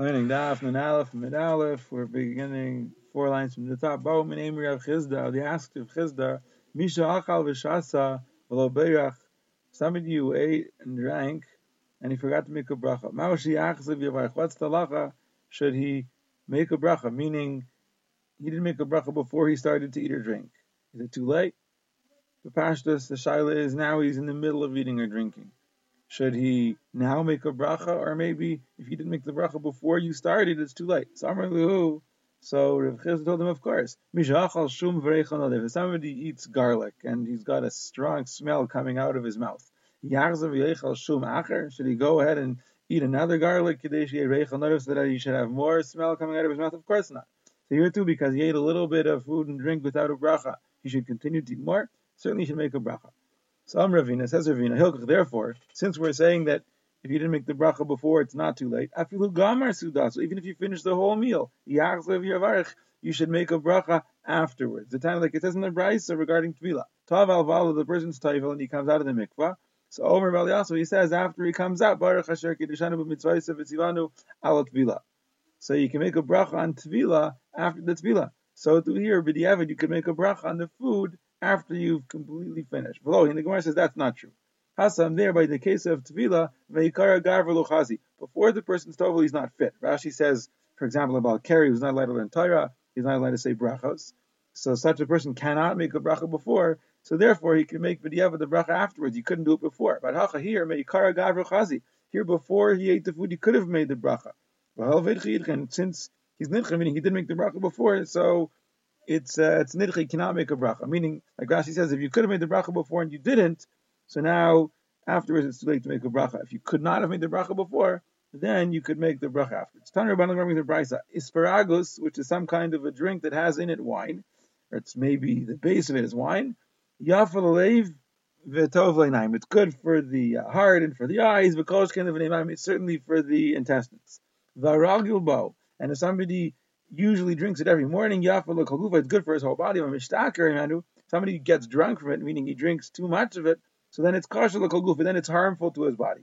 Learning Daf Nun Aleph Mid Aleph. We're beginning four lines from the top. Bo min Emri Rav Chisda. the asked of Chisda, Misha Achal v'Shasa v'lo beirach. Somebody who ate and drank, and he forgot to make a bracha. Ma'oshi Achzav Yavarach. What's the lacha? Should he make a bracha? Meaning, he didn't make a bracha before he started to eat or drink. Is it too late? The pashtus, the shaila is now he's in the middle of eating or drinking. Should he now make a bracha, or maybe if he didn't make the bracha before you started, it's too late. So Rav Chisda told him, of course, if somebody eats garlic and he's got a strong smell coming out of his mouth, should he go ahead and eat another garlic so that he should have more smell coming out of his mouth? Of course not. So here too, because he ate a little bit of food and drink without a bracha, he should continue to eat more. Certainly, he should make a bracha. Some Ravina says Ravina Hilkach. Therefore, since we're saying that if you didn't make the bracha before, it's not too late. Afilu gamar suda. So even if you finish the whole meal, you should make a bracha afterwards. The time like it says in the brisa regarding tvila. Tav al the person's taival and he comes out of the mikvah. So Omer Baliaso, he says after he comes out, Baruch Asher Kiddishanu b'mitzvaysev v'tzivanu al tvila. So you can make a bracha on tvila after the tvila. So to here, b'diavad, you can make a bracha on the food after you've completely finished. Below, and the Gemara says that's not true. Hasam there by the case of Tvila, Veikara Luchazi. Before the person's tovel, he's not fit. Rashi says, for example, about Keri, who's not allowed to learn Torah, he's not allowed to say brachos. So such a person cannot make a bracha before, so therefore he can make vidiyah the bracha afterwards. He couldn't do it before. But hacha here, Meikara Chazi. Here before he ate the food, he could have made the bracha. And since he's nidcha, meaning he didn't make the bracha before, so it's uh, it's nidchi cannot make a bracha. Meaning, like Rashi says, if you could have made the bracha before and you didn't, so now afterwards it's too late to make a bracha. If you could not have made the bracha before, then you could make the bracha afterwards. Tanur Rabbanan the brisa asparagus, which is some kind of a drink that has in it wine, or it's maybe the base of it is wine. Yafal v'tov It's good for the heart and for the eyes. It's certainly for the intestines. Varagil bo. And if somebody usually drinks it every morning, it's good for his whole body. Somebody gets drunk from it, meaning he drinks too much of it, so then it's kosher but then it's harmful to his body.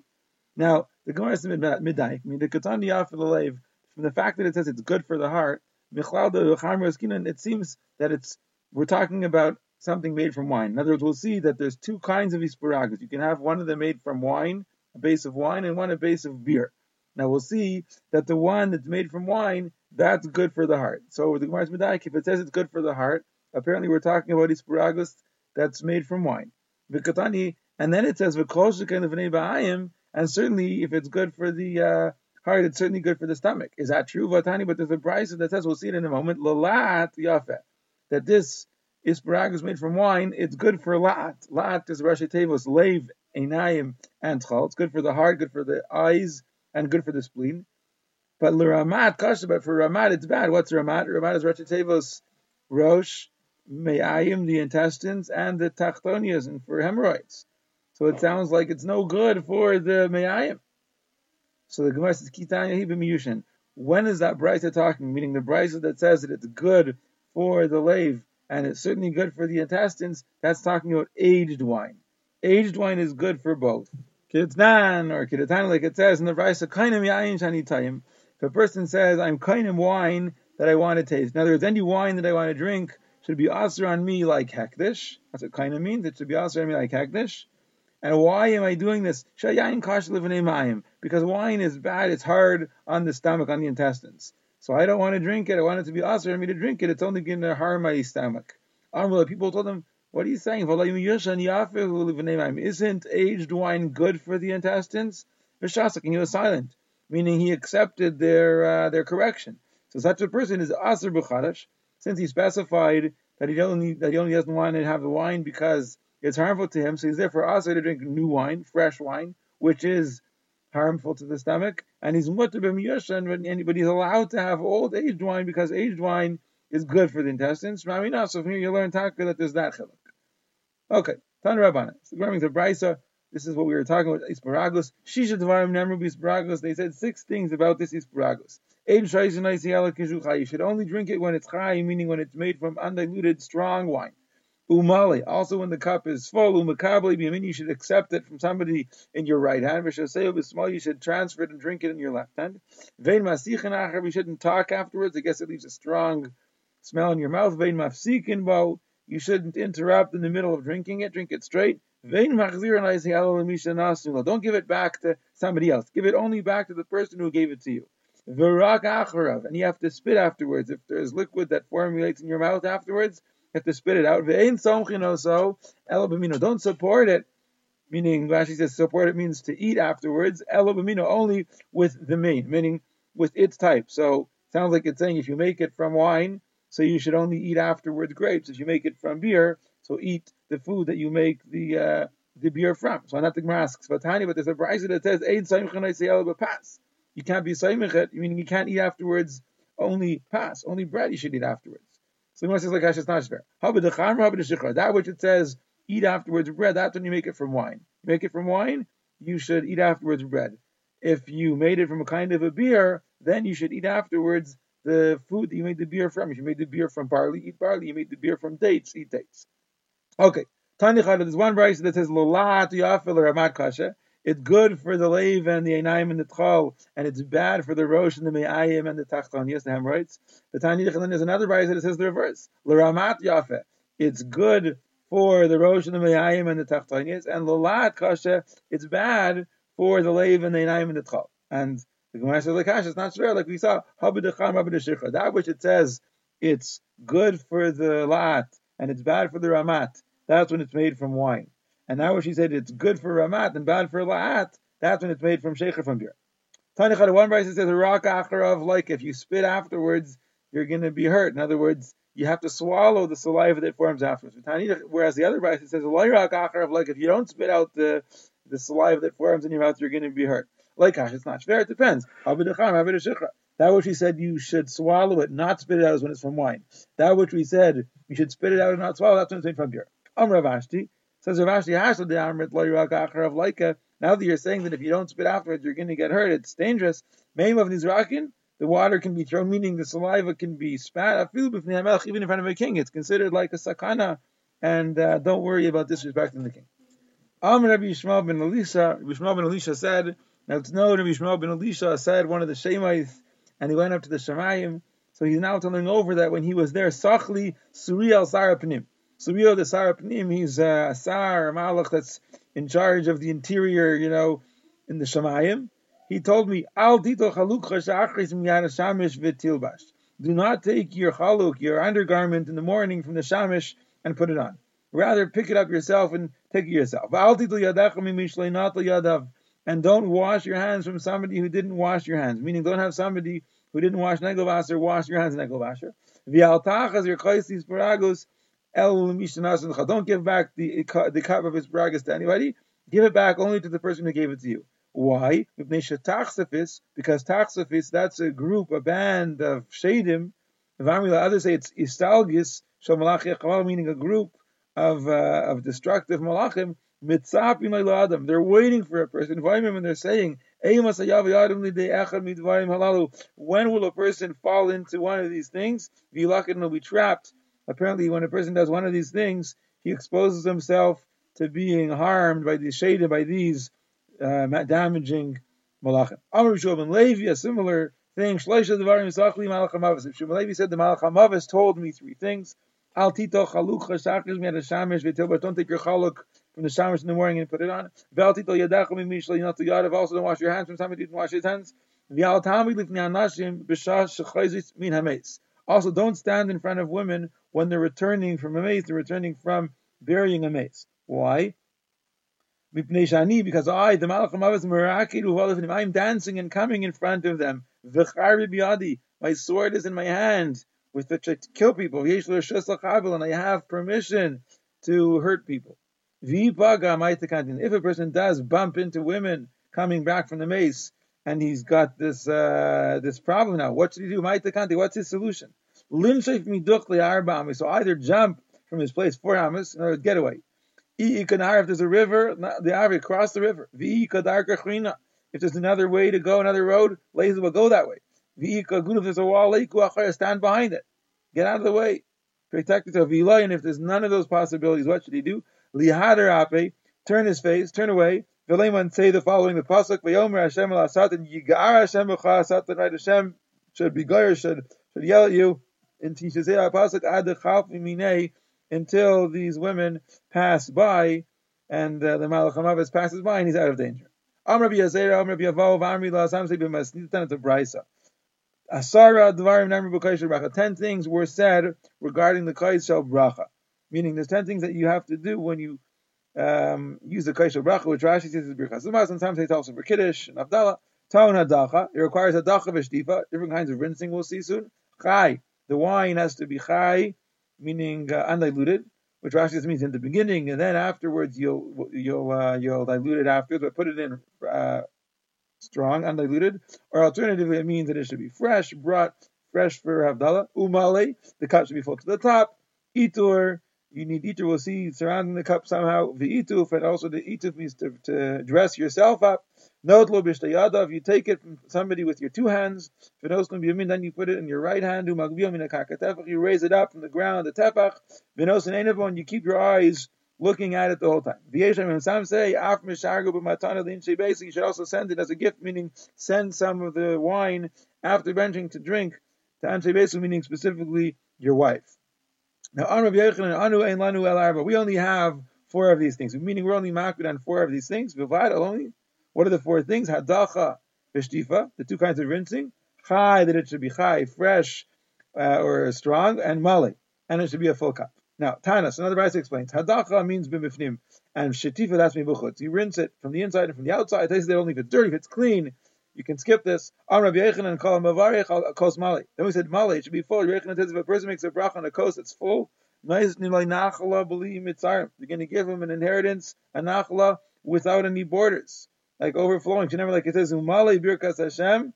Now, the Gemara is midday. I mean, the Katan Yafalalev, from the fact that it says it's good for the heart, it seems that it's we're talking about something made from wine. In other words, we'll see that there's two kinds of isparagus. You can have one of them made from wine, a base of wine, and one a base of beer. Now we'll see that the one that's made from wine that's good for the heart. So the Gemara's Medaik, if it says it's good for the heart, apparently we're talking about isparagus that's made from wine. Vikatani, and then it says v'ayim, and certainly if it's good for the uh, heart, it's certainly good for the stomach. Is that true, Vatani? But there's a price that says, we'll see it in a moment, lalat yafeh, that this isparagus made from wine, it's good for lat. Lat is Rashi Tevos, lave, einayim, and chal. It's good for the heart, good for the eyes, and good for the spleen. But l'ramat kasha, but for ramat it's bad. What's ramat? Ramat is rechetevos rosh, me'ayim, the intestines, and the tachtonias, and for hemorrhoids. So it sounds like it's no good for the me'ayim. So the Gemara says, Kitanya miyushin. When is that brisa talking? Meaning the brisa that says that it's good for the lave and it's certainly good for the intestines. That's talking about aged wine. Aged wine is good for both. Kidznan or Kidatana, like it says in the brisa, kainam yayin shani tayim. If a person says, I'm of wine that I want to taste, in other words, any wine that I want to drink should be aser on me like hektish. That's what of means. It should be aser on me like hektish. And why am I doing this? Because wine is bad, it's hard on the stomach, on the intestines. So I don't want to drink it. I want it to be aser on me to drink it. It's only going to harm my stomach. People told him, what are you saying? Isn't aged wine good for the intestines? And he was silent meaning he accepted their uh, their correction. So such a person is aser b'chadash, since he specified that he only that he only doesn't want to have the wine because it's harmful to him. So he's therefore aser to drink new wine, fresh wine, which is harmful to the stomach, and he's mutter b'miyoshan, but he's allowed to have old aged wine because aged wine is good for the intestines. So from here you learn taka that there's that chiluk. Okay, Tan Rabbana. So going to Brisa, this is what we were talking about, Isparagos. Shisha Dvarim Nemru Isparagos. They said six things about this Isparagos. You should only drink it when it's chai, meaning when it's made from undiluted strong wine. Umali. Also, when the cup is full, umakabli biyamin, you should accept it from somebody in your right hand. Small, you should transfer it and drink it in your left hand. Vein you shouldn't talk afterwards. I guess it leaves a strong smell in your mouth. Vein mafsikin bo, you shouldn't interrupt in the middle of drinking it. Drink it straight. Hmm. Vein machzir Don't give it back to somebody else. Give it only back to the person who gave it to you. V'rak acharav, and you have to spit afterwards. If there's liquid that formulates in your mouth afterwards, you have to spit it out. Don't support it. Meaning, Rashi says support it means to eat afterwards. Only with the main, meaning with its type. So sounds like it's saying if you make it from wine, so you should only eat afterwards grapes. If you make it from beer, so eat the food that you make the uh, the beer from. So not the Gemara asks, but tiny, but there's a brisa that says Ein pass. You can't be saimichet, meaning you can't eat afterwards. Only pass, only bread you should eat afterwards. So the says like not fair. That which it says eat afterwards bread, that's when you make it from wine. You make it from wine, you should eat afterwards bread. If you made it from a kind of a beer, then you should eat afterwards the food you made the beer from. If you made the beer from barley, eat barley. You made the beer from dates, eat dates. Okay. Tanichad, there's one verse that says Lolat Yafil Ramat Kasha. It's good for the lave and the einayim and the tchol, and it's bad for the rosh and the me'ayim and the tachtonias, the hemorrhoids. The Tanya and there's another verse that says the reverse. L'ramat yafe. It's good for the rosh and the me'ayim and the tachtonias, and l'lat kasha, it's bad for the lave and the einayim and the tchol. And the Gemara like it's not sure, like we saw, that which it says it's good for the lat and it's bad for the ramat, that's when it's made from wine. And now when she said it's good for Ramat and bad for La'at, that's when it's made from Sheikha from beer. Tanichad, one verse says, Acharav, like if you spit afterwards, you're going to be hurt. In other words, you have to swallow the saliva that forms afterwards. Whereas the other verse it says, like if you don't spit out the, the saliva that forms in your mouth, you're going to be hurt. Like it's not fair, it depends. That which we said you should swallow it, not spit it out, is when it's from wine. That which we said you should spit it out and not swallow, that's when it's made from beer. Amr Rav Ashi, Says Rav Ashi Hashla the Amrit Lo of Laika. Now that you're saying that if you don't spit afterwards, you're going to get hurt, it's dangerous. Maim of Nizrakin, the water can be thrown, meaning the saliva can be spat. Even in front of a king, it's considered like a sakana, and uh, don't worry about disrespecting the king. Amr Rabbi Yishmael ben Elisha, Yishmael ben Elisha said, now it's known Rabbi Yishmael ben Elisha said one of the Shemais, and he went up to the Shemayim, so he's now telling over that when he was there, Sachli Suri al Sarapanim. Suryo the Sarapnim, he's uh, a Sar, a Malach that's in charge of the interior, you know, in the Shemayim. He told me, Al shamish. Do not take your chaluk, your undergarment in the morning from the shamish and put it on. Rather, pick it up yourself and take it yourself. And don't wash your hands from somebody who didn't wash your hands. Meaning, don't have somebody who didn't wash negovasser wash your hands negovasser. V'altachas your chaysis paragos El Mishnah. don't give back the the cup of his bragas to anybody. Give it back only to the person who gave it to you. Why? Because Tachsafis, that's a group, a band of Shadim. Others say it's Istalgis, meaning a group of uh, of destructive Malachim. They're waiting for a person. And they're saying, when will a person fall into one of these things? Will be trapped apparently when a person does one of these things, he exposes himself to being harmed by the shade by these uh, damaging malachim. Amr Shulman Levi, a similar thing. Shleisha Devarim Levi said the Malach Hamavis told me three things. Don't take your chaluk from the shamish in the morning and put it on. Also don't wash your hands from somebody didn't wash his hands. Also, don't stand in front of women when they're returning from a mace, they're returning from burying a mace. Why? Because I, the Malachim I'm dancing and coming in front of them. My sword is in my hand with which I kill people. And I have permission to hurt people. If a person does bump into women coming back from the mace, and he's got this uh, this problem now. What should he do? What's his solution? So either jump from his place four amas, in other words, get away. If there's a river, the Ari cross the river. If there's another way to go, another road, lazy will go that way. If there's a wall, stand behind it. Get out of the way. protect yourself. And if there's none of those possibilities, what should he do? Lihader ape, turn his face, turn away. Vilayman say the following: the pasuk Vayomer Hashem el Satan Yigar Hashem b'cha Satan right Hashem should be goyer should should yell at you. And he should say pasuk ad until these women pass by, and uh, the Malach passes by, and he's out of danger. Am Rabbi Yazera, Am Rabbi Yavov, Amri La Sam Sei B'Masnitan to Brisa. Asara Dvarim Namri B'Kaish Bracha. Ten things were said regarding the Kaish Bracha. Meaning, there's ten things that you have to do when you um, use the Kaish Shel Bracha, which Rashi says is Birchas sometimes it's also for Kiddush and Avdallah. Taon Hadacha. It requires Hadacha V'Shtifa. Different kinds of rinsing we'll see soon. Chai. The wine has to be Chai, meaning uh, undiluted, which Rashi means in the beginning, and then afterwards you'll you'll uh, you'll dilute it afterwards, but put it in uh, strong, undiluted, or alternatively, it means that it should be fresh, brought fresh for Havdalah. Umale, the cup should be full to the top. Itur, you need itur, we'll see, surrounding the cup somehow. The ituf, and also the ituf means to, to dress yourself up. Notlo b'shtayada, if you take it from somebody with your two hands, then you put it in your right hand, you raise it up from the ground, the tefach, and you keep your eyes looking at it the whole time. Some say, you should also send it as a gift, meaning send some of the wine after benching to drink to Anshe meaning specifically your wife. Now, we only have four of these things, meaning we're only marked on four of these things. Only. What are the four things? Hadacha, veshtifa, the two kinds of rinsing. Chai, that it should be chai, fresh uh, or strong, and mali, and it should be a full cup. Now, Tanas, another Brisa explains, Hadacha means bimifnim, and Shetifa, that's mibuchutz. You rinse it from the inside and from the outside. It says that only if it's dirty, if it's clean, you can skip this. Am call mali. Then we said mali, it should be full. Rabbi Yochanan says if a person makes a bracha on a kos, it's full. You're going to give him an inheritance, a nachla, without any borders, like overflowing. You never like it says umali birkas Hashem.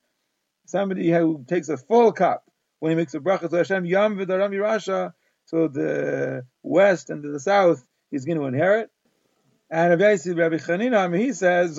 Somebody who takes a full cup when he makes a bracha to Hashem, yam v'daram yirasha so the west and the south he's going to inherit. And Rabbi Chanina, he says,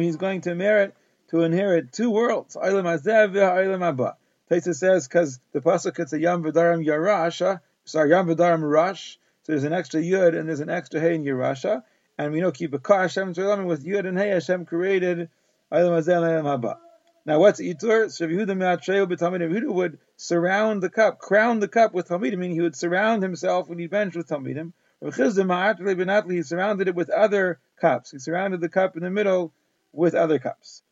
he's going to merit to inherit two worlds, Eilam Azev Eilam Abba. Taisa says, because the Pasuk it's a Yam V'daram Yarasha, sorry, Yam V'daram Rash, so there's an extra Yud and there's an extra Hey in Yarasha, and we know keep a Kah Hashem with Yud and Hey Hashem created Eilam Azev Eilam Abba. Now, what's itur? So Yehuda me'atreu b'talmidim. Yehuda would surround the cup, crown the cup with talmidim, meaning he would surround himself when he benched with talmidim. He surrounded it with other cups. He surrounded the cup in the middle with other cups.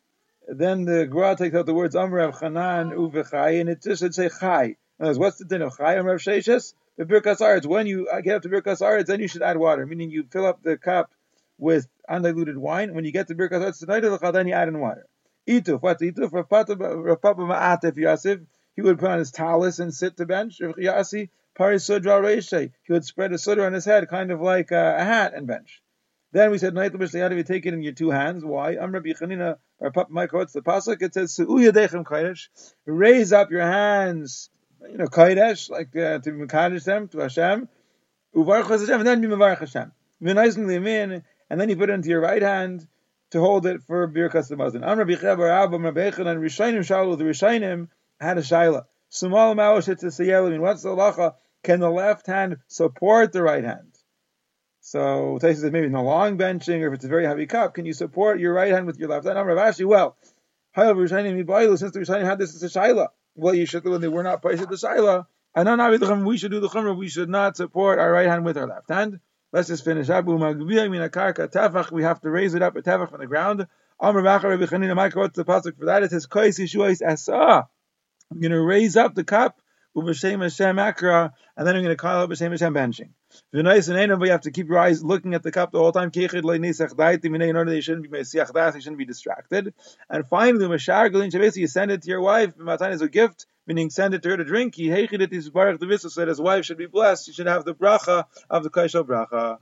Then the Gra takes out the words Amr Chanan Uvechai, and it just should say Chai. Words, what's the din of Chai? Amr Sheshes? The Birkas Aretz. When you get up to Birkas Aretz, then you should add water, meaning you fill up the cup with undiluted wine. When you get to Birkas Aretz, then you add in water. Ituf, what Ituf? Rav Papa Ma'atif Yosef, he would put on his talus and sit to bench. Rav Yasi, Pari Sudra Reishe, he would spread a sudra on his head, kind of like a, a hat, and bench. Then we said, Night B'Shliyad, you take it in your two hands. Why? I'm Rabbi Rav Papa Michael, the Pasuk, it says, Su'u Yadechem Kaidesh, raise up your hands, you know, Kaidesh, like uh, to Mekadesh them, to Hashem, Uvarch Hashem, and then be Mevarch Hashem. And then you put it into your right hand, to hold it for Birkas Hamazon. Am Rabbi Chebar Abba Rabbi and Rishayim Shalu, the Rishayim had a Shaila. Sumal I mean, what's the lacha? Can the left hand support the right hand? So Taisa says maybe in a long benching or if it's a very heavy cup, can you support your right hand with your left hand? I'm Rav Ashi, well, however, since the Rishayim had this as a Shaila. Well, you should when they were not placed at the Shaila. I know we should do the Chumrah, we should not support our right hand with our left hand. Let's just finish up. We have to raise it up a tefach from the ground. Amr Rabbi Chanina, my quote the pasuk for that. It says, "Kois Yeshua's asa." I'm going to raise up the cup Akra, and then I'm going to call up Hashem Hashem benching. And you have to keep your eyes looking at the cup the whole time. In they shouldn't be shouldn't be distracted. And finally, you send it to your wife. Matan is a gift, meaning send it to her to drink. He the so that his wife should be blessed. She should have the bracha of the kaishal bracha.